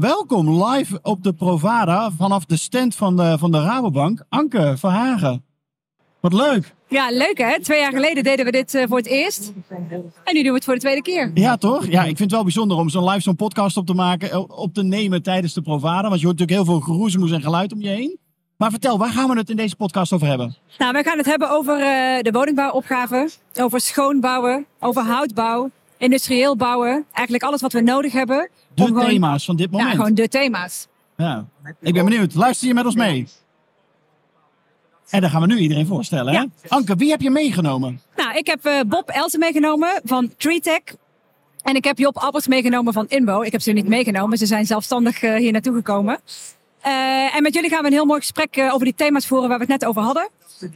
Welkom live op de Provada vanaf de stand van de, van de Rabobank. Anke Verhagen. Wat leuk. Ja, leuk hè? Twee jaar geleden deden we dit uh, voor het eerst. En nu doen we het voor de tweede keer. Ja, toch? Ja, ik vind het wel bijzonder om zo'n live zo'n podcast op te maken, op te nemen tijdens de Provada. Want je hoort natuurlijk heel veel geroezemoes en geluid om je heen. Maar vertel, waar gaan we het in deze podcast over hebben? Nou, we gaan het hebben over uh, de woningbouwopgave, over schoonbouwen, over houtbouw, industrieel bouwen. Eigenlijk alles wat we nodig hebben. De gewoon, thema's van dit moment. Ja, gewoon de thema's. Ja. Ik ben benieuwd. Luister je met ons mee? En dan gaan we nu iedereen voorstellen. Hè? Ja. Anke, wie heb je meegenomen? Nou, ik heb uh, Bob Elsen meegenomen van TreeTech. En ik heb Job Albers meegenomen van Inbo. Ik heb ze niet meegenomen. Ze zijn zelfstandig uh, hier naartoe gekomen. Uh, en met jullie gaan we een heel mooi gesprek over die thema's voeren waar we het net over hadden.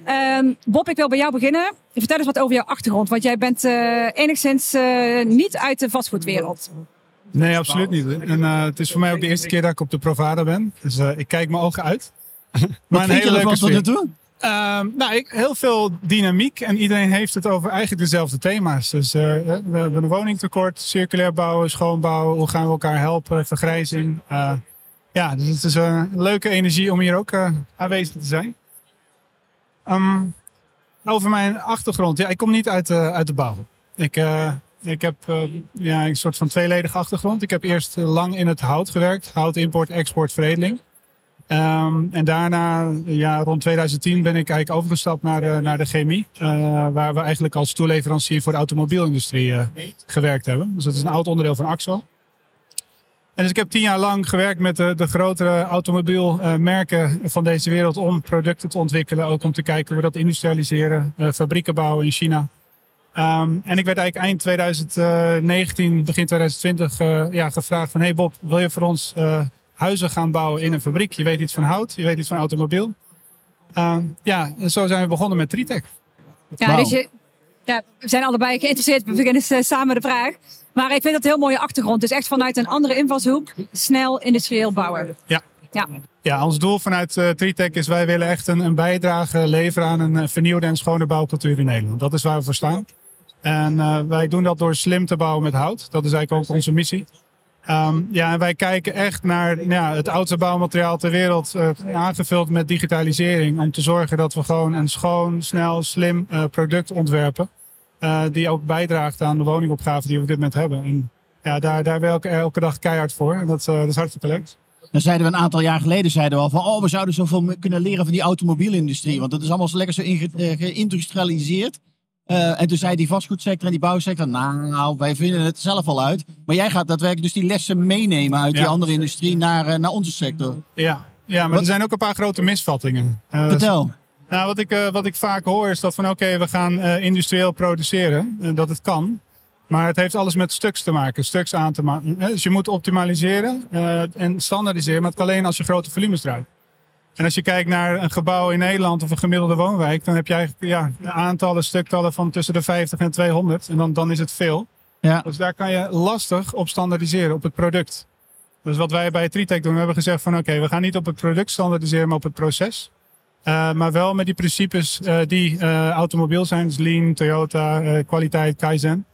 Uh, Bob, ik wil bij jou beginnen. Vertel eens wat over jouw achtergrond. Want jij bent uh, enigszins uh, niet uit de vastgoedwereld. Nee, absoluut niet. En het is voor mij ook de eerste keer dat ik op de Provada ben. Dus ik kijk mijn ogen uit. maar een hele leuke nu toe? Uh, nou, ik, heel veel dynamiek en iedereen heeft het over eigenlijk dezelfde thema's. Dus uh, we hebben een woningtekort, circulair bouwen, schoonbouwen, hoe gaan we elkaar helpen, vergrijzing. Ja, dus het is een leuke energie om hier ook aanwezig te zijn. Um, over mijn achtergrond. Ja, ik kom niet uit, uh, uit de bouw. Ik, ik heb ja, een soort van tweeledige achtergrond. Ik heb eerst lang in het hout gewerkt. Hout, import, export, veredeling. Um, en daarna, ja, rond 2010 ben ik eigenlijk overgestapt naar de, naar de chemie. waar we eigenlijk als toeleverancier voor de automobielindustrie gewerkt hebben. Dus dat is een oud onderdeel van Axel. En dus ik heb tien jaar lang gewerkt met de, de grotere automobielmerken van deze wereld om producten te ontwikkelen. Ook om te kijken hoe we dat industrialiseren, uh, fabrieken bouwen in China. Um, en ik werd eigenlijk eind 2019, begin 2020 uh, ja, gevraagd van... Hey Bob, wil je voor ons uh, huizen gaan bouwen in een fabriek? Je weet iets van hout, je weet iets van automobiel. Um, ja, en zo zijn we begonnen met Tritec. Ja, wow. dus je, ja, we zijn allebei geïnteresseerd. We beginnen samen de vraag. Maar ik vind dat een heel mooie achtergrond. Dus echt vanuit een andere invalshoek snel industrieel bouwen. Ja. Ja. ja, ons doel vanuit uh, Tritec is wij willen echt een, een bijdrage leveren aan een vernieuwde en schone bouwcultuur in Nederland. Dat is waar we voor staan. En uh, wij doen dat door slim te bouwen met hout. Dat is eigenlijk ook onze missie. Um, ja, en wij kijken echt naar ja, het oudste bouwmateriaal ter wereld, uh, aangevuld met digitalisering. Om te zorgen dat we gewoon een schoon, snel, slim uh, product ontwerpen. Uh, die ook bijdraagt aan de woningopgave die we op dit moment hebben. En ja, daar, daar werken we elke dag keihard voor. En dat, dat is hartstikke leuk. Dan zeiden we een aantal jaar geleden zeiden we al van, oh, we zouden zoveel kunnen leren van die automobielindustrie. Want dat is allemaal zo lekker zo geïndustrialiseerd. Uh, en toen zei die vastgoedsector en die bouwsector, nou, wij vinden het zelf al uit. Maar jij gaat daadwerkelijk dus die lessen meenemen uit ja. die andere industrie naar, uh, naar onze sector. Ja, ja maar wat? er zijn ook een paar grote misvattingen. Uh, Vertel. Nou, wat ik, wat ik vaak hoor is dat van oké, okay, we gaan industrieel produceren. dat het kan. Maar het heeft alles met stuks te maken, stuks aan te maken. Dus je moet optimaliseren en standaardiseren, maar het kan alleen als je grote volumes draait. En als je kijkt naar een gebouw in Nederland of een gemiddelde woonwijk, dan heb je eigenlijk ja, aantallen, stuktallen van tussen de 50 en 200. En dan, dan is het veel. Ja. Dus daar kan je lastig op standaardiseren, op het product. Dus wat wij bij Tritec doen, we hebben gezegd van oké, okay, we gaan niet op het product standaardiseren, maar op het proces. Uh, maar wel met die principes uh, die uh, automobiel zijn, dus Lean, Toyota, kwaliteit, Kaizen.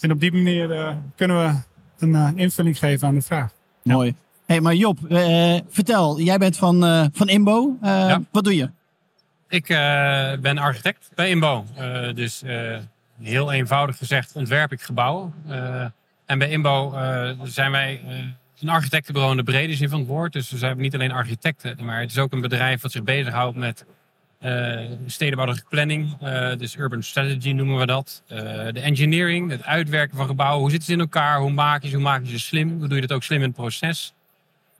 En op die manier kunnen we een invulling geven aan de vraag. Mooi. Hey, maar Job, uh, vertel, jij bent van, uh, van Imbo. Uh, ja. Wat doe je? Ik ben architect bij Imbo. dus heel eenvoudig gezegd ontwerp ik gebouwen. en bij Imbo zijn wij een architectenbureau in de brede zin van het woord. Dus we zijn niet alleen architecten, maar het is ook een bedrijf dat zich bezighoudt met stedenbouwelijke planning. dus urban strategy noemen we dat. de engineering, het uitwerken van gebouwen. Hoe zitten ze in elkaar? Hoe maak je ze? Hoe maak je ze slim? Hoe doe je dat ook slim in het proces?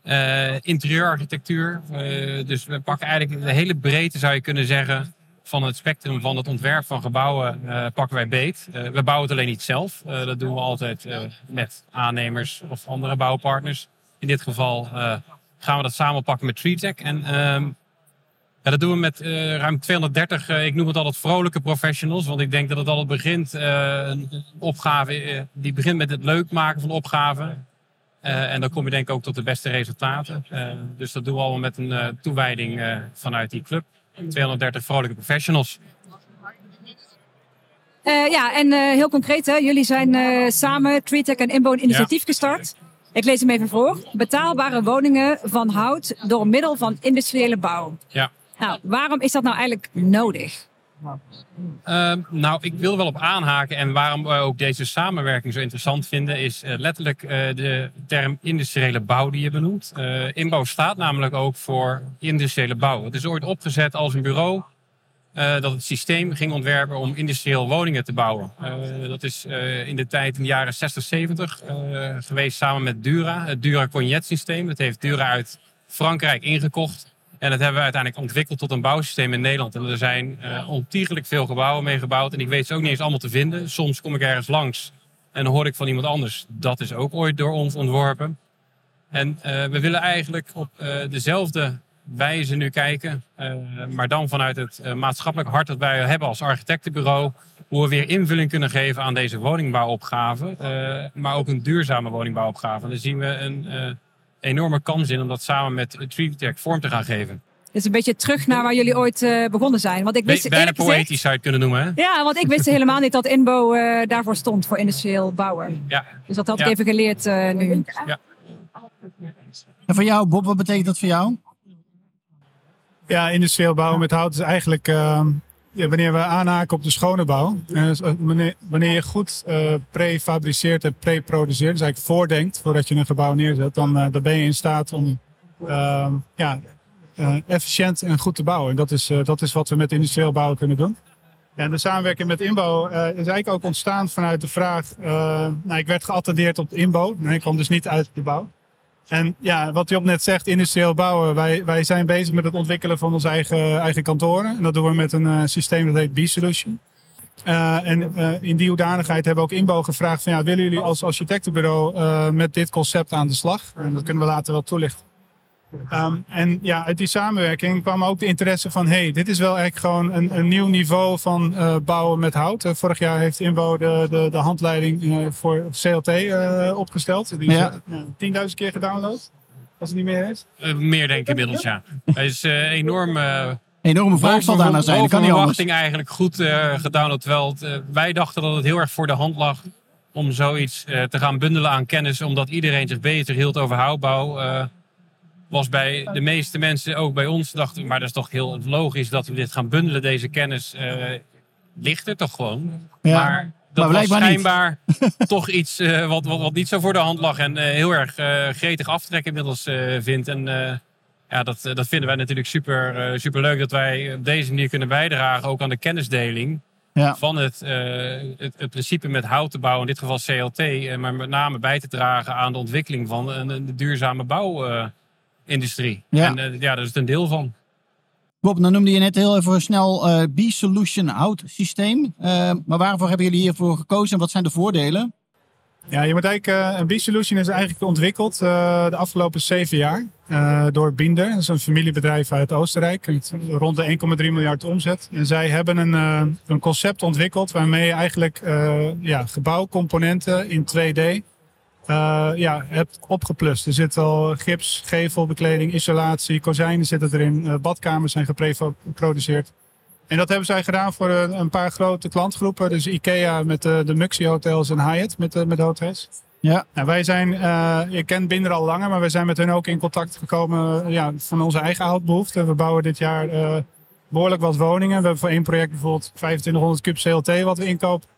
Uh, interieurarchitectuur. Uh, dus we pakken eigenlijk de hele breedte, zou je kunnen zeggen, van het spectrum van het ontwerp van gebouwen uh, pakken wij beet. we bouwen het alleen niet zelf. dat doen we altijd met aannemers of andere bouwpartners. In dit geval gaan we dat samenpakken met TreeTech. En ehm, dat doen we met ruim 230, ik noem het altijd vrolijke professionals. Want ik denk dat het altijd begint, een opgave, die begint met het leuk maken van opgaven. En dan kom je denk ik ook tot de beste resultaten. dus dat doen we allemaal met een toewijding vanuit die club. 230 vrolijke professionals. Uh, ja, en uh, heel concreet, hè, jullie zijn uh, samen TreeTech en Inboon initiatief ja. gestart. Ik lees hem even voor. Betaalbare woningen van hout door middel van industriële bouw. Ja. Nou, waarom is dat nou eigenlijk nodig? Uh, nou, ik wil wel op aanhaken. En waarom we ook deze samenwerking zo interessant vinden, is uh, letterlijk uh, de term industriële bouw die je benoemt. Inbouw staat namelijk ook voor industriële bouw. Het is ooit opgezet als een bureau dat het systeem ging ontwerpen om industrieel woningen te bouwen. dat is in de tijd in de jaren 60, 70 geweest samen met Dura, het Dura Cognet systeem. Dat heeft Dura uit Frankrijk ingekocht. En dat hebben we uiteindelijk ontwikkeld tot een bouwsysteem in Nederland. En er zijn uh, ontiegelijk veel gebouwen mee gebouwd. En ik weet ze ook niet eens allemaal te vinden. Soms kom ik ergens langs en dan hoor ik van iemand anders. Dat is ook ooit door ons ontworpen. En uh, we willen eigenlijk op uh, dezelfde wijze nu kijken. maar dan vanuit het maatschappelijk hart dat wij hebben als architectenbureau. Hoe we weer invulling kunnen geven aan deze woningbouwopgave. maar ook een duurzame woningbouwopgave. En daar zien we een enorme kans in om dat samen met TreeTech vorm te gaan geven. Dus een beetje terug naar waar jullie ooit uh, begonnen zijn. Want ik wist, Bijna poëtisch zou je het kunnen noemen. Hè? Ja, want ik wist helemaal niet dat Inbo uh, daarvoor stond, voor industrieel bouwen. Ja. Dus dat had ik even geleerd uh, nu. Ja. En voor jou, Bob, wat betekent dat voor jou? Ja, industrieel bouwen met hout is eigenlijk ehm, ja, wanneer we aanhaken op de schone bouw. Dus wanneer, wanneer je goed uh, prefabriceert en preproduceert, dus eigenlijk voordenkt voordat je een gebouw neerzet, dan, ben je in staat om uh, ja, efficiënt en goed te bouwen. En dat is, dat is wat we met industrieel bouwen kunnen doen. En de samenwerking met inbouw is eigenlijk ook ontstaan vanuit de vraag. nou, ik werd geattendeerd op de inbouw. Nee, ik kwam dus niet uit de bouw. En ja, wat Job net zegt, industrieel bouwen. Wij, wij zijn bezig met het ontwikkelen van onze eigen, eigen kantoren. En dat doen we met een uh, systeem dat heet B-Solution. Uh, en uh, in die hoedanigheid hebben we ook inbouw gevraagd van ja, willen jullie als architectenbureau met dit concept aan de slag? En dat kunnen we later wel toelichten. Um, en ja, uit die samenwerking kwam ook de interesse van: hey, dit is wel eigenlijk gewoon een, een nieuw niveau van uh, bouwen met hout. Uh, vorig jaar heeft Inbouw de, de, de handleiding uh, voor CLT opgesteld. Die is ja. 10.000 keer gedownload, als het niet meer is. meer denk ik inmiddels, ja. Hij is enorm. Enorme vraag zal daarna zijn. Dat kan niet verwachting eigenlijk goed gedownload. Terwijl het, wij dachten dat het heel erg voor de hand lag om zoiets te gaan bundelen aan kennis, omdat iedereen zich bezig hield over houtbouw was bij de meeste mensen, ook bij ons, dachten maar dat is toch heel logisch dat we dit gaan bundelen, deze kennis. Uh, ligt er toch gewoon. Ja, maar dat maar was schijnbaar toch iets uh, wat, wat, wat, niet zo voor de hand lag en uh, heel erg gretig aftrek inmiddels vindt. En ja, dat, dat vinden wij natuurlijk super, super leuk dat wij op deze manier kunnen bijdragen, ook aan de kennisdeling. Ja. Van het, het, het, principe met hout te bouwen, in dit geval CLT, maar met name bij te dragen aan de ontwikkeling van een, een duurzame bouw industrie. Ja. En uh, ja, daar is het een deel van. Bob, dan noemde je net heel even snel uh, B-Solution Hout systeem. Uh, maar waarvoor hebben jullie hiervoor gekozen en wat zijn de voordelen? Ja, je moet eigenlijk, een B-Solution is eigenlijk ontwikkeld de afgelopen zeven jaar door Binder. Dat is een familiebedrijf uit Oostenrijk. Rond de 1,3 miljard omzet. En zij hebben een, een concept ontwikkeld waarmee je eigenlijk ja, gebouwcomponenten in 2D uh, ja, hebt opgeplust. Er zit al gips, gevelbekleding, isolatie, kozijnen zitten erin. Uh, badkamers zijn geproduceerd. En dat hebben zij gedaan voor een, een paar grote klantgroepen. Dus IKEA met de, de Muxi hotels en Hyatt met, de, met hotels. Ja. Nou, wij zijn, uh, je kent Binder al langer, maar wij zijn met hun ook in contact gekomen ja, van onze eigen houtbehoeften. We bouwen dit jaar behoorlijk wat woningen. We hebben voor één project bijvoorbeeld 2500 kub CLT wat we inkopen.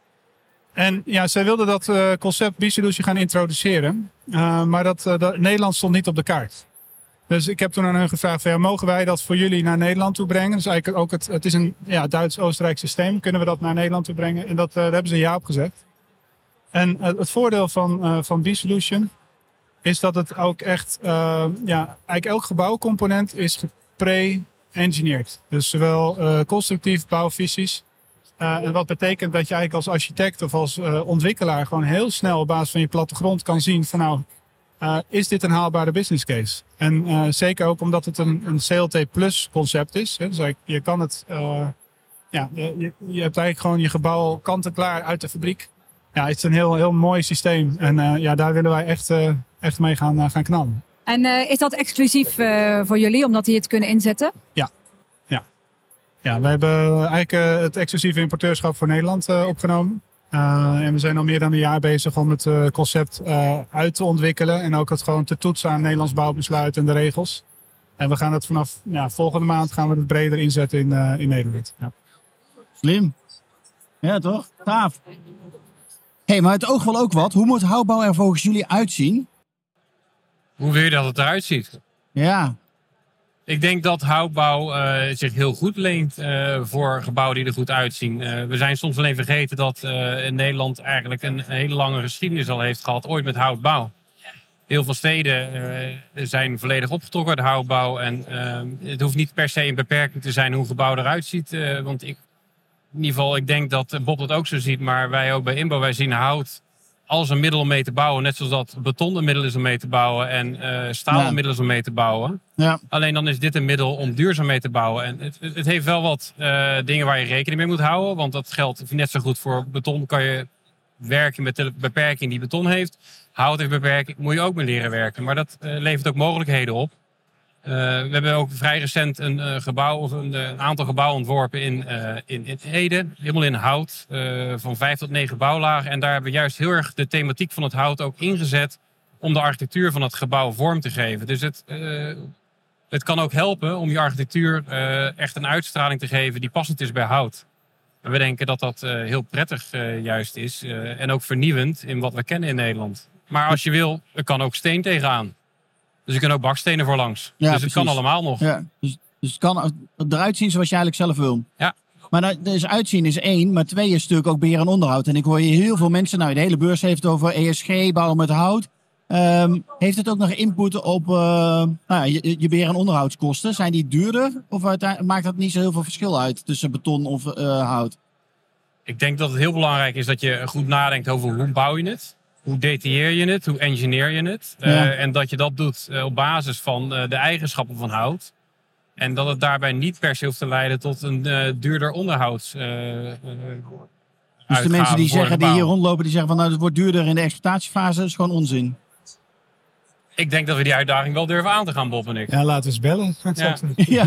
En ja, zij wilden dat uh, concept B-Solution gaan introduceren. Uh, maar dat, uh, dat, Nederland stond niet op de kaart. Dus ik heb toen aan hen gevraagd: van, ja, mogen wij dat voor jullie naar Nederland toe brengen? Dus eigenlijk ook het, het is een ja, Duits-Oostenrijk systeem. Kunnen we dat naar Nederland toe brengen? En dat, daar hebben ze ja op gezegd. En het voordeel van, van B-Solution is dat het ook echt, ja, eigenlijk elk gebouwcomponent is gepre-engineerd. Dus zowel constructief bouwvisies en wat betekent dat je eigenlijk als architect of als uh, ontwikkelaar gewoon heel snel op basis van je plattegrond kan zien van nou, eh, is dit een haalbare business case? En eh, zeker ook omdat het een, een CLT plus concept is. Hè? Dus je- je kan het, eh, ja, je, je- hebt eigenlijk gewoon je gebouw kant-en-klaar uit de fabriek. Ja, het is een heel, heel mooi systeem. En eh, ja, daar willen wij echt, eh, echt mee gaan, eh, gaan knallen. En eh, is dat exclusief eh, voor jullie, omdat die het kunnen inzetten? Ja, we hebben eigenlijk eh, het exclusieve importeurschap voor Nederland eh, opgenomen. Eh, en we zijn al meer dan een jaar bezig om het eh, concept eh, uit te ontwikkelen. En ook het gewoon te toetsen aan Nederlands bouwbesluit en de regels. En we gaan het vanaf ja, volgende maand gaan we het breder inzetten in, eh, in Nederland. Ja. Slim. Ja, toch? Gaaf. hey, maar het oog wel ook wat. Hoe moet houtbouw er volgens jullie uitzien? Hoe wil je dat het eruit ziet? Ja, Ik denk dat houtbouw eh, zich heel goed leent eh, voor gebouwen die er goed uitzien. Eh, we zijn soms alleen vergeten dat Nederland eigenlijk een hele lange geschiedenis al heeft gehad, ooit met houtbouw. Heel veel steden zijn volledig opgetrokken uit houtbouw. En het hoeft niet per se een beperking te zijn hoe een gebouw eruit ziet. want ik, in ieder geval, ik denk dat Bob dat ook zo ziet. Maar wij ook bij Inbouw, wij zien hout als een middel om mee te bouwen. Net zoals dat beton een middel is om mee te bouwen en eh, staal Ja. een middel is om mee te bouwen. ja. Alleen dan is dit een middel om duurzaam mee te bouwen. En het, het heeft wel wat eh, dingen waar je rekening mee moet houden. Want dat geldt net zo goed voor beton. Kan je werken met de beperking die beton heeft. Hout heeft beperking, moet je ook mee leren werken. Maar dat eh, levert ook mogelijkheden op. Eh, we hebben ook vrij recent een eh, gebouw of een, eh, een aantal gebouwen ontworpen in, eh, in, Ede. Helemaal in hout. van vijf tot negen bouwlagen. En daar hebben we juist heel erg de thematiek van het hout ook ingezet. Om de architectuur van het gebouw vorm te geven. Dus het, het kan ook helpen om je architectuur echt een uitstraling te geven die passend is bij hout. En we denken dat dat heel prettig juist is. en ook vernieuwend in wat we kennen in Nederland. Maar als je wil, er kan ook steen tegenaan. Dus er kunnen ook bakstenen voor langs. Ja, dus het kan allemaal nog. ja. Dus, dus het kan eruit zien zoals je eigenlijk zelf wil. Ja. Maar dat, dus uitzien is één, maar twee is natuurlijk ook beheer en onderhoud. En ik hoor je heel veel mensen, nou de hele beurs heeft het over ESG, bouwen met hout. Ehm, heeft het ook nog input op eh, nou ja, je, je beheer en onderhoudskosten? Zijn die duurder of maakt dat niet zo heel veel verschil uit tussen beton of eh, hout? Ik denk dat het heel belangrijk is dat je goed nadenkt over hoe bouw je het. Hoe detailleer je het? Hoe engineer je het? Eh, en dat je dat doet eh, op basis van eh, de eigenschappen van hout. En dat het daarbij niet per se hoeft te leiden tot een duurder onderhouds. eh, Dus de mensen die zeggen, die hier rondlopen, die zeggen van nou het wordt duurder in de exploitatiefase, dat is gewoon onzin. Ik denk dat we die uitdaging wel durven aan te gaan, Bob en ik. Ja, laten we eens bellen. Ja.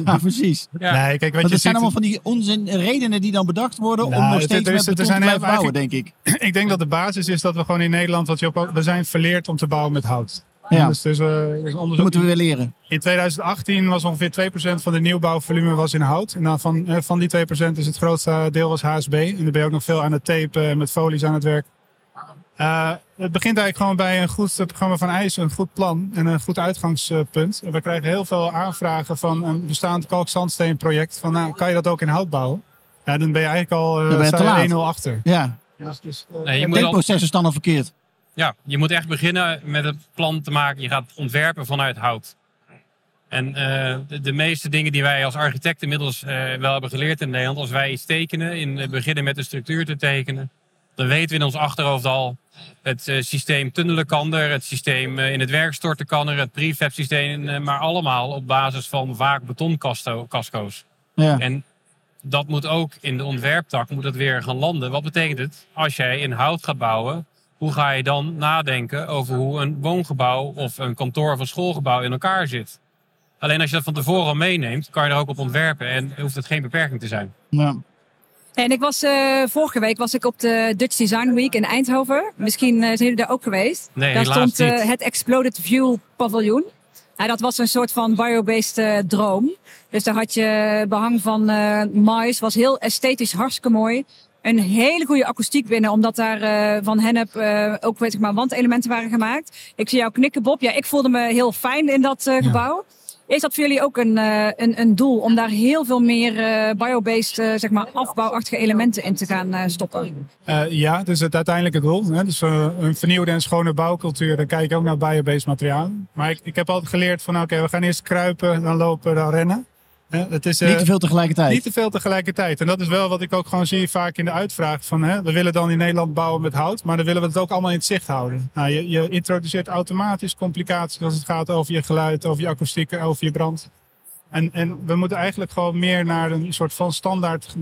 ja, precies. Ja. Nee, kijk, wat Want je het zijn allemaal van die onzin redenen die dan bedacht worden om Nou, nog het- steeds is- met er beton zijn te blijven bouwen, denk ik. ik denk dat de basis is dat we gewoon in Nederland, wat je ook, we zijn verleerd om te bouwen met hout. Ja, Dus, dus, eh, dat onderzoek moeten we weer leren. In 2018 was ongeveer 2% van de nieuwbouwvolume was in hout. En dan van, eh, van die 2% is het grootste deel was HSB. En dan ben je ook nog veel aan het tapen en met folies aan het werk. Eh, het begint eigenlijk gewoon bij een goed programma van eisen, een goed plan en een goed uitgangspunt. En we krijgen heel veel aanvragen van een bestaand kalkzandsteenproject. Van nou, kan je dat ook in hout bouwen? Ja, dan ben je eigenlijk al eh, je te laat. 1-0 achter. Ja, Dus, dus, eh, Nee, je, het denkproces is dan al verkeerd. ja, je moet echt beginnen met het plan te maken. Je gaat ontwerpen vanuit hout. En eh, de, de meeste dingen die wij als architect inmiddels eh, wel hebben geleerd in Nederland, als wij iets tekenen, in beginnen met de structuur te tekenen, dan weten we in ons achterhoofd al, het eh, systeem tunnelen kan er, het systeem eh, in het werk storten kan er, het prefab systeem, eh, maar allemaal op basis van vaak betoncasco's. Ja. En dat moet ook in de ontwerptak moet het weer gaan landen. Wat betekent het? Als jij in hout gaat bouwen, hoe ga je dan nadenken over hoe een woongebouw of een kantoor of een schoolgebouw in elkaar zit? Alleen als je dat van tevoren al meeneemt, kan je er ook op ontwerpen en hoeft het geen beperking te zijn. Ja. En ik was eh, vorige week was ik op de Dutch Design Week in Eindhoven. Misschien eh, zijn jullie daar ook geweest. Nee, daar stond eh, niet. het Exploded View paviljoen. Ja, dat was een soort van biobased eh, droom. Dus daar had je behang van eh mais, was heel esthetisch, hartstikke mooi. Een hele goede akoestiek binnen, omdat daar eh, van hennep eh, ook weet ik maar wandelementen waren gemaakt. Ik zie jou knikken, Bob. Ja, ik voelde me heel fijn in dat eh, gebouw. Is dat voor jullie ook een, eh, een, een doel om daar heel veel meer eh, biobased, eh, zeg maar afbouwachtige elementen in te gaan stoppen? Eh, ja, dus het uiteindelijke doel. Hè? Dus een vernieuwde en schone bouwcultuur. Dan kijk ik ook naar biobased materialen. Maar ik, ik heb altijd geleerd van oké, we gaan eerst kruipen, dan lopen, dan rennen. Hè, het is, eh, Niet te veel tegelijkertijd. Niet te veel tegelijkertijd. En dat is wel wat ik ook gewoon zie vaak in de uitvraag. Van, hè, we willen dan in Nederland bouwen met hout, maar dan willen we het ook allemaal in het zicht houden. Nou, je, je introduceert automatisch complicaties als het gaat over je geluid, over je akoestiek, over je brand. En, en we moeten eigenlijk gewoon meer naar een soort van standaard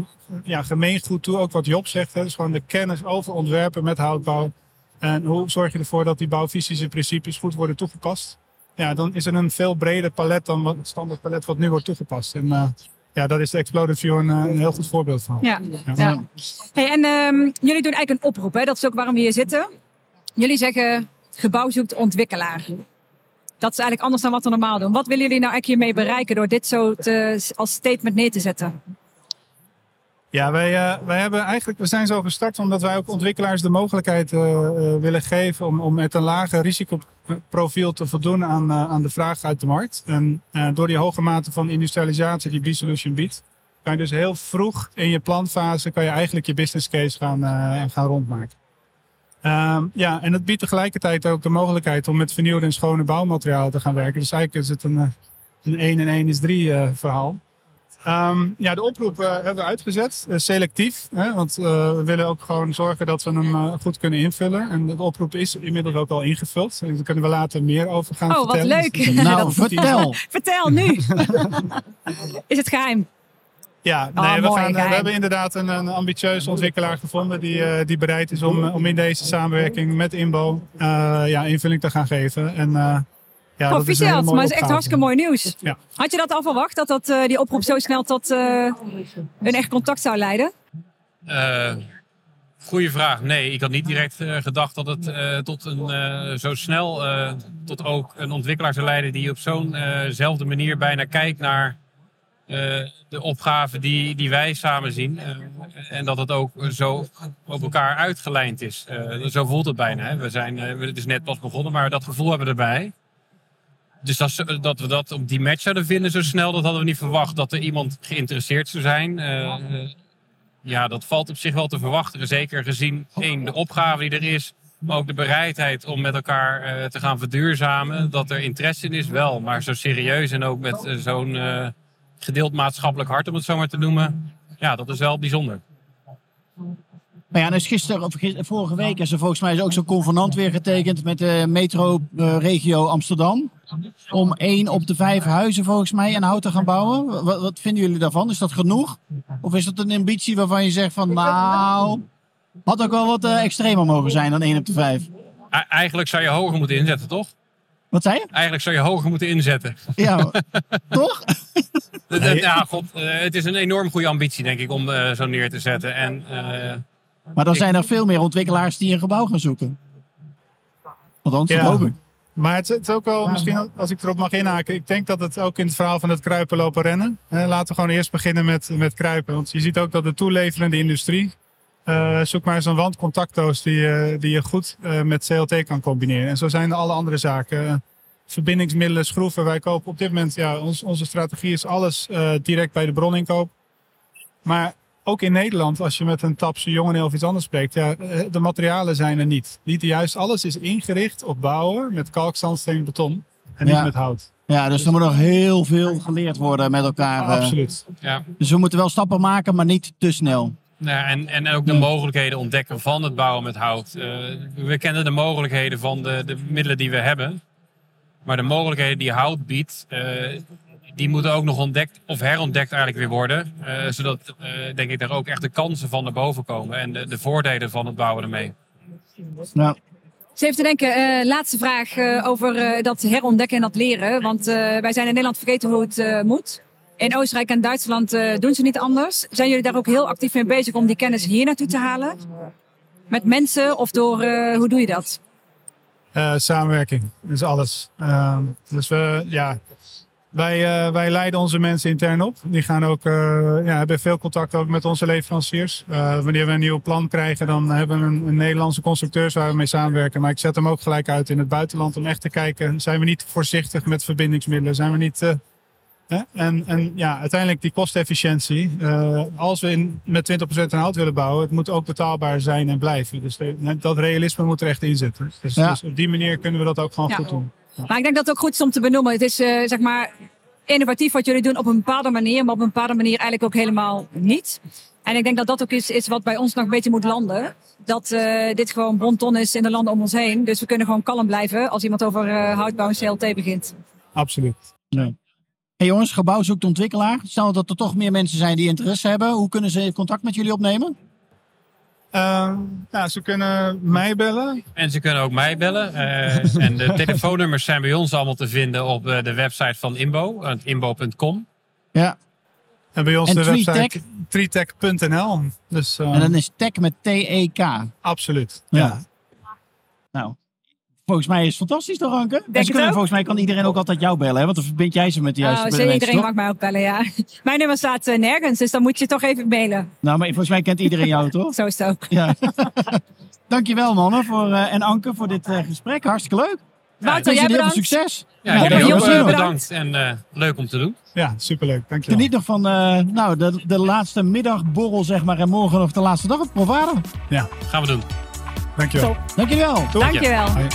ja, gemeengoed toe. Ook wat Job zegt, hè, dus gewoon de kennis over ontwerpen met houtbouw. En hoe zorg je ervoor dat die bouwfysische principes goed worden toegepast? Ja, dan is er een veel breder palet dan wat, het standaard palet wat nu wordt toegepast. En uh, ja, daar is de Exploded View een, een, heel goed voorbeeld van. Ja. ja. Hey, en um, jullie doen eigenlijk een oproep, hè? dat is ook waarom we hier zitten. Jullie zeggen, gebouw zoekt ontwikkelaar. Dat is eigenlijk anders dan wat we normaal doen. Wat willen jullie nou eigenlijk hiermee bereiken door dit zo te, als statement neer te zetten? Ja, wij, uh, wij hebben eigenlijk, we zijn zo gestart omdat wij ook ontwikkelaars de mogelijkheid uh, uh, willen geven om, om met een lager risicoprofiel te voldoen aan, aan de vraag uit de markt. En door die hoge mate van industrialisatie die B-Solution biedt, kan je dus heel vroeg in je planfase kan je eigenlijk je business case gaan, gaan rondmaken. Um, ja, en het biedt tegelijkertijd ook de mogelijkheid om met vernieuwde en schone bouwmaterialen te gaan werken. Dus eigenlijk is het een, een 1 en 1 is 3 verhaal. Um, ja, de oproep uh, hebben we uitgezet, uh, selectief. Hè, want uh, we willen ook gewoon zorgen dat we hem goed kunnen invullen. En de oproep is inmiddels ook al ingevuld. Daar kunnen we later meer over gaan oh, vertellen. Oh, wat leuk. nou, vertel. vertel nu. is het geheim? Ja, nee, oh, we, mooi, gaan, we hebben inderdaad een, een ambitieuze ontwikkelaar gevonden die, die bereid is om, om in deze samenwerking met INBO ja, invulling te gaan geven. En, ja, Proficiat, maar het is echt hartstikke mooi nieuws. Ja. Had je dat al verwacht, dat, dat uh, die oproep zo snel tot uh, een echt contact zou leiden? Uh, goeie vraag. Nee, ik had niet direct gedacht dat het tot een, zo snel tot ook een ontwikkelaar zou leiden die op zo'nzelfde manier bijna kijkt naar de opgaven die, die wij samen zien. en dat het ook zo op elkaar uitgelijnd is. zo voelt het bijna. Hè. We zijn, het is net pas begonnen, maar dat gevoel hebben we erbij. Dus dat, dat, we dat op die match zouden vinden zo snel, dat hadden we niet verwacht. Dat er iemand geïnteresseerd zou zijn. Uh, ja, dat valt op zich wel te verwachten. Zeker gezien één, de opgave die er is. Maar ook de bereidheid om met elkaar uh, te gaan verduurzamen. Dat er interesse in is, wel. Maar zo serieus en ook met zo'n gedeeld maatschappelijk hart, om het zo maar te noemen. Ja, dat is wel bijzonder. Maar ja, dus gisteren, of vorige week is er volgens mij ook zo'n convenant weer getekend met de metro-regio Amsterdam. Om één op de vijf huizen volgens mij in hout te gaan bouwen. Wat, wat, vinden jullie daarvan? Is dat genoeg? Of is dat een ambitie waarvan je zegt van nou, had ook wel wat uh, extremer mogen zijn dan één op de vijf? Eigenlijk zou je hoger moeten inzetten, toch? Wat zei je? Eigenlijk zou je hoger moeten inzetten. Ja, toch? ja, god, uh, het is een enorm goede ambitie, denk ik, om uh, zo neer te zetten. En, uh, maar dan zijn er veel meer ontwikkelaars die een gebouw gaan zoeken. Althans, dat Ja. hoop ik. Maar het, het is ook wel, misschien als ik erop mag inhaken, ik denk dat het ook in het verhaal van het kruipen lopen rennen. Hè, laten we gewoon eerst beginnen met, met kruipen. Want je ziet ook dat de toeleverende industrie, eh, zoek maar eens een wandcontactdoos die, die je goed eh, met CLT kan combineren. En zo zijn er alle andere zaken. Eh, verbindingsmiddelen, schroeven. Wij kopen op dit moment, ja, ons, onze strategie is alles direct bij de bron inkoop. Maar ook in Nederland, als je met een tapse jongen of iets anders spreekt, ja, eh, de materialen zijn er niet. Niet juist, alles is ingericht op bouwen met kalk, zandsteen, beton en niet Ja. met hout. Ja, dus er moet nog heel veel geleerd worden met elkaar. eh. Absoluut. ja. Dus we moeten wel stappen maken, maar niet te snel. Nou, en, en ook de mogelijkheden ontdekken van het bouwen met hout. Eh, we kennen de mogelijkheden van de, de middelen die we hebben. Maar de mogelijkheden die hout biedt, eh, die moeten ook nog ontdekt of herontdekt eigenlijk weer worden. Eh, zodat, eh, denk ik, daar ook echt de kansen van naar boven komen. En de, de voordelen van het bouwen ermee. Nou, Ze heeft te denken, eh, laatste vraag eh, over eh, dat herontdekken en dat leren. Want eh, wij zijn in Nederland vergeten hoe het moet. In Oostenrijk en Duitsland eh, doen ze niet anders. Zijn jullie daar ook heel actief mee bezig om die kennis hier naartoe te halen? Met mensen of door, eh, hoe doe je dat? Eh, samenwerking is alles. Ehm, dus we, ja, wij, eh, wij leiden onze mensen intern op. Die gaan ook, eh, ja, hebben veel contact ook met onze leveranciers. Eh, wanneer we een nieuw plan krijgen, dan hebben we een, een Nederlandse constructeurs waar we mee samenwerken. Maar ik zet hem ook gelijk uit in het buitenland om echt te kijken, zijn we niet voorzichtig met verbindingsmiddelen? Zijn we niet... eh, hè? En, en ja, uiteindelijk die kostefficiëntie. eh, als we in, met 20% aan hout willen bouwen, het moet ook betaalbaar zijn en blijven. Dus de- dat realisme moet er echt in zitten. Dus, Ja. dus op die manier kunnen we dat ook gewoon Ja. goed doen. Maar ik denk dat het ook goed is om te benoemen. Het is eh, zeg maar innovatief wat jullie doen op een bepaalde manier, maar op een bepaalde manier eigenlijk ook helemaal niet. En ik denk dat dat ook is, is wat bij ons nog een beetje moet landen. Dat uh, dit gewoon bonton is in de landen om ons heen. Dus we kunnen gewoon kalm blijven als iemand over uh, houtbouw en CLT begint. Absoluut. Nee. Hey jongens, gebouw zoekt ontwikkelaar. Stel dat er toch meer mensen zijn die interesse hebben. Hoe kunnen ze contact met jullie opnemen? Uh, ja, ze kunnen mij bellen. En ze kunnen ook mij bellen. Uh, en de telefoonnummers zijn bij ons allemaal te vinden op de website van Imbo, imbo.com. Ja. En bij ons En de website treetech.nl. Dus, uh, En dan is tech met T-E-K. Absoluut. Ja. Nou, volgens mij is het fantastisch toch, Anke? het kunnen, volgens mij kan iedereen ook altijd jou bellen, hè? want dan verbind jij ze met de juiste Oh, mensen, iedereen toch? mag mij ook bellen, ja. Mijn nummer staat eh, nergens, dus dan moet je toch even mailen. Nou, maar volgens mij kent iedereen jou, toch? Zo is het ook. Ja. Dankjewel, mannen, voor, eh, en Anke, voor dit eh, gesprek. Hartstikke leuk. Wouter, Ik jij heel veel bedankt. succes. Ja, Ja, jullie ook jongens, eh, bedankt. bedankt en eh, leuk om te doen. Ja, superleuk. Dankjewel. Geniet nog van eh, nou, de, de laatste middagborrel, zeg maar, en morgen nog de laatste dag op Provada. Ja, Gaan we doen. dankjewel. Top. Dankjewel. Dankjewel. Hoi.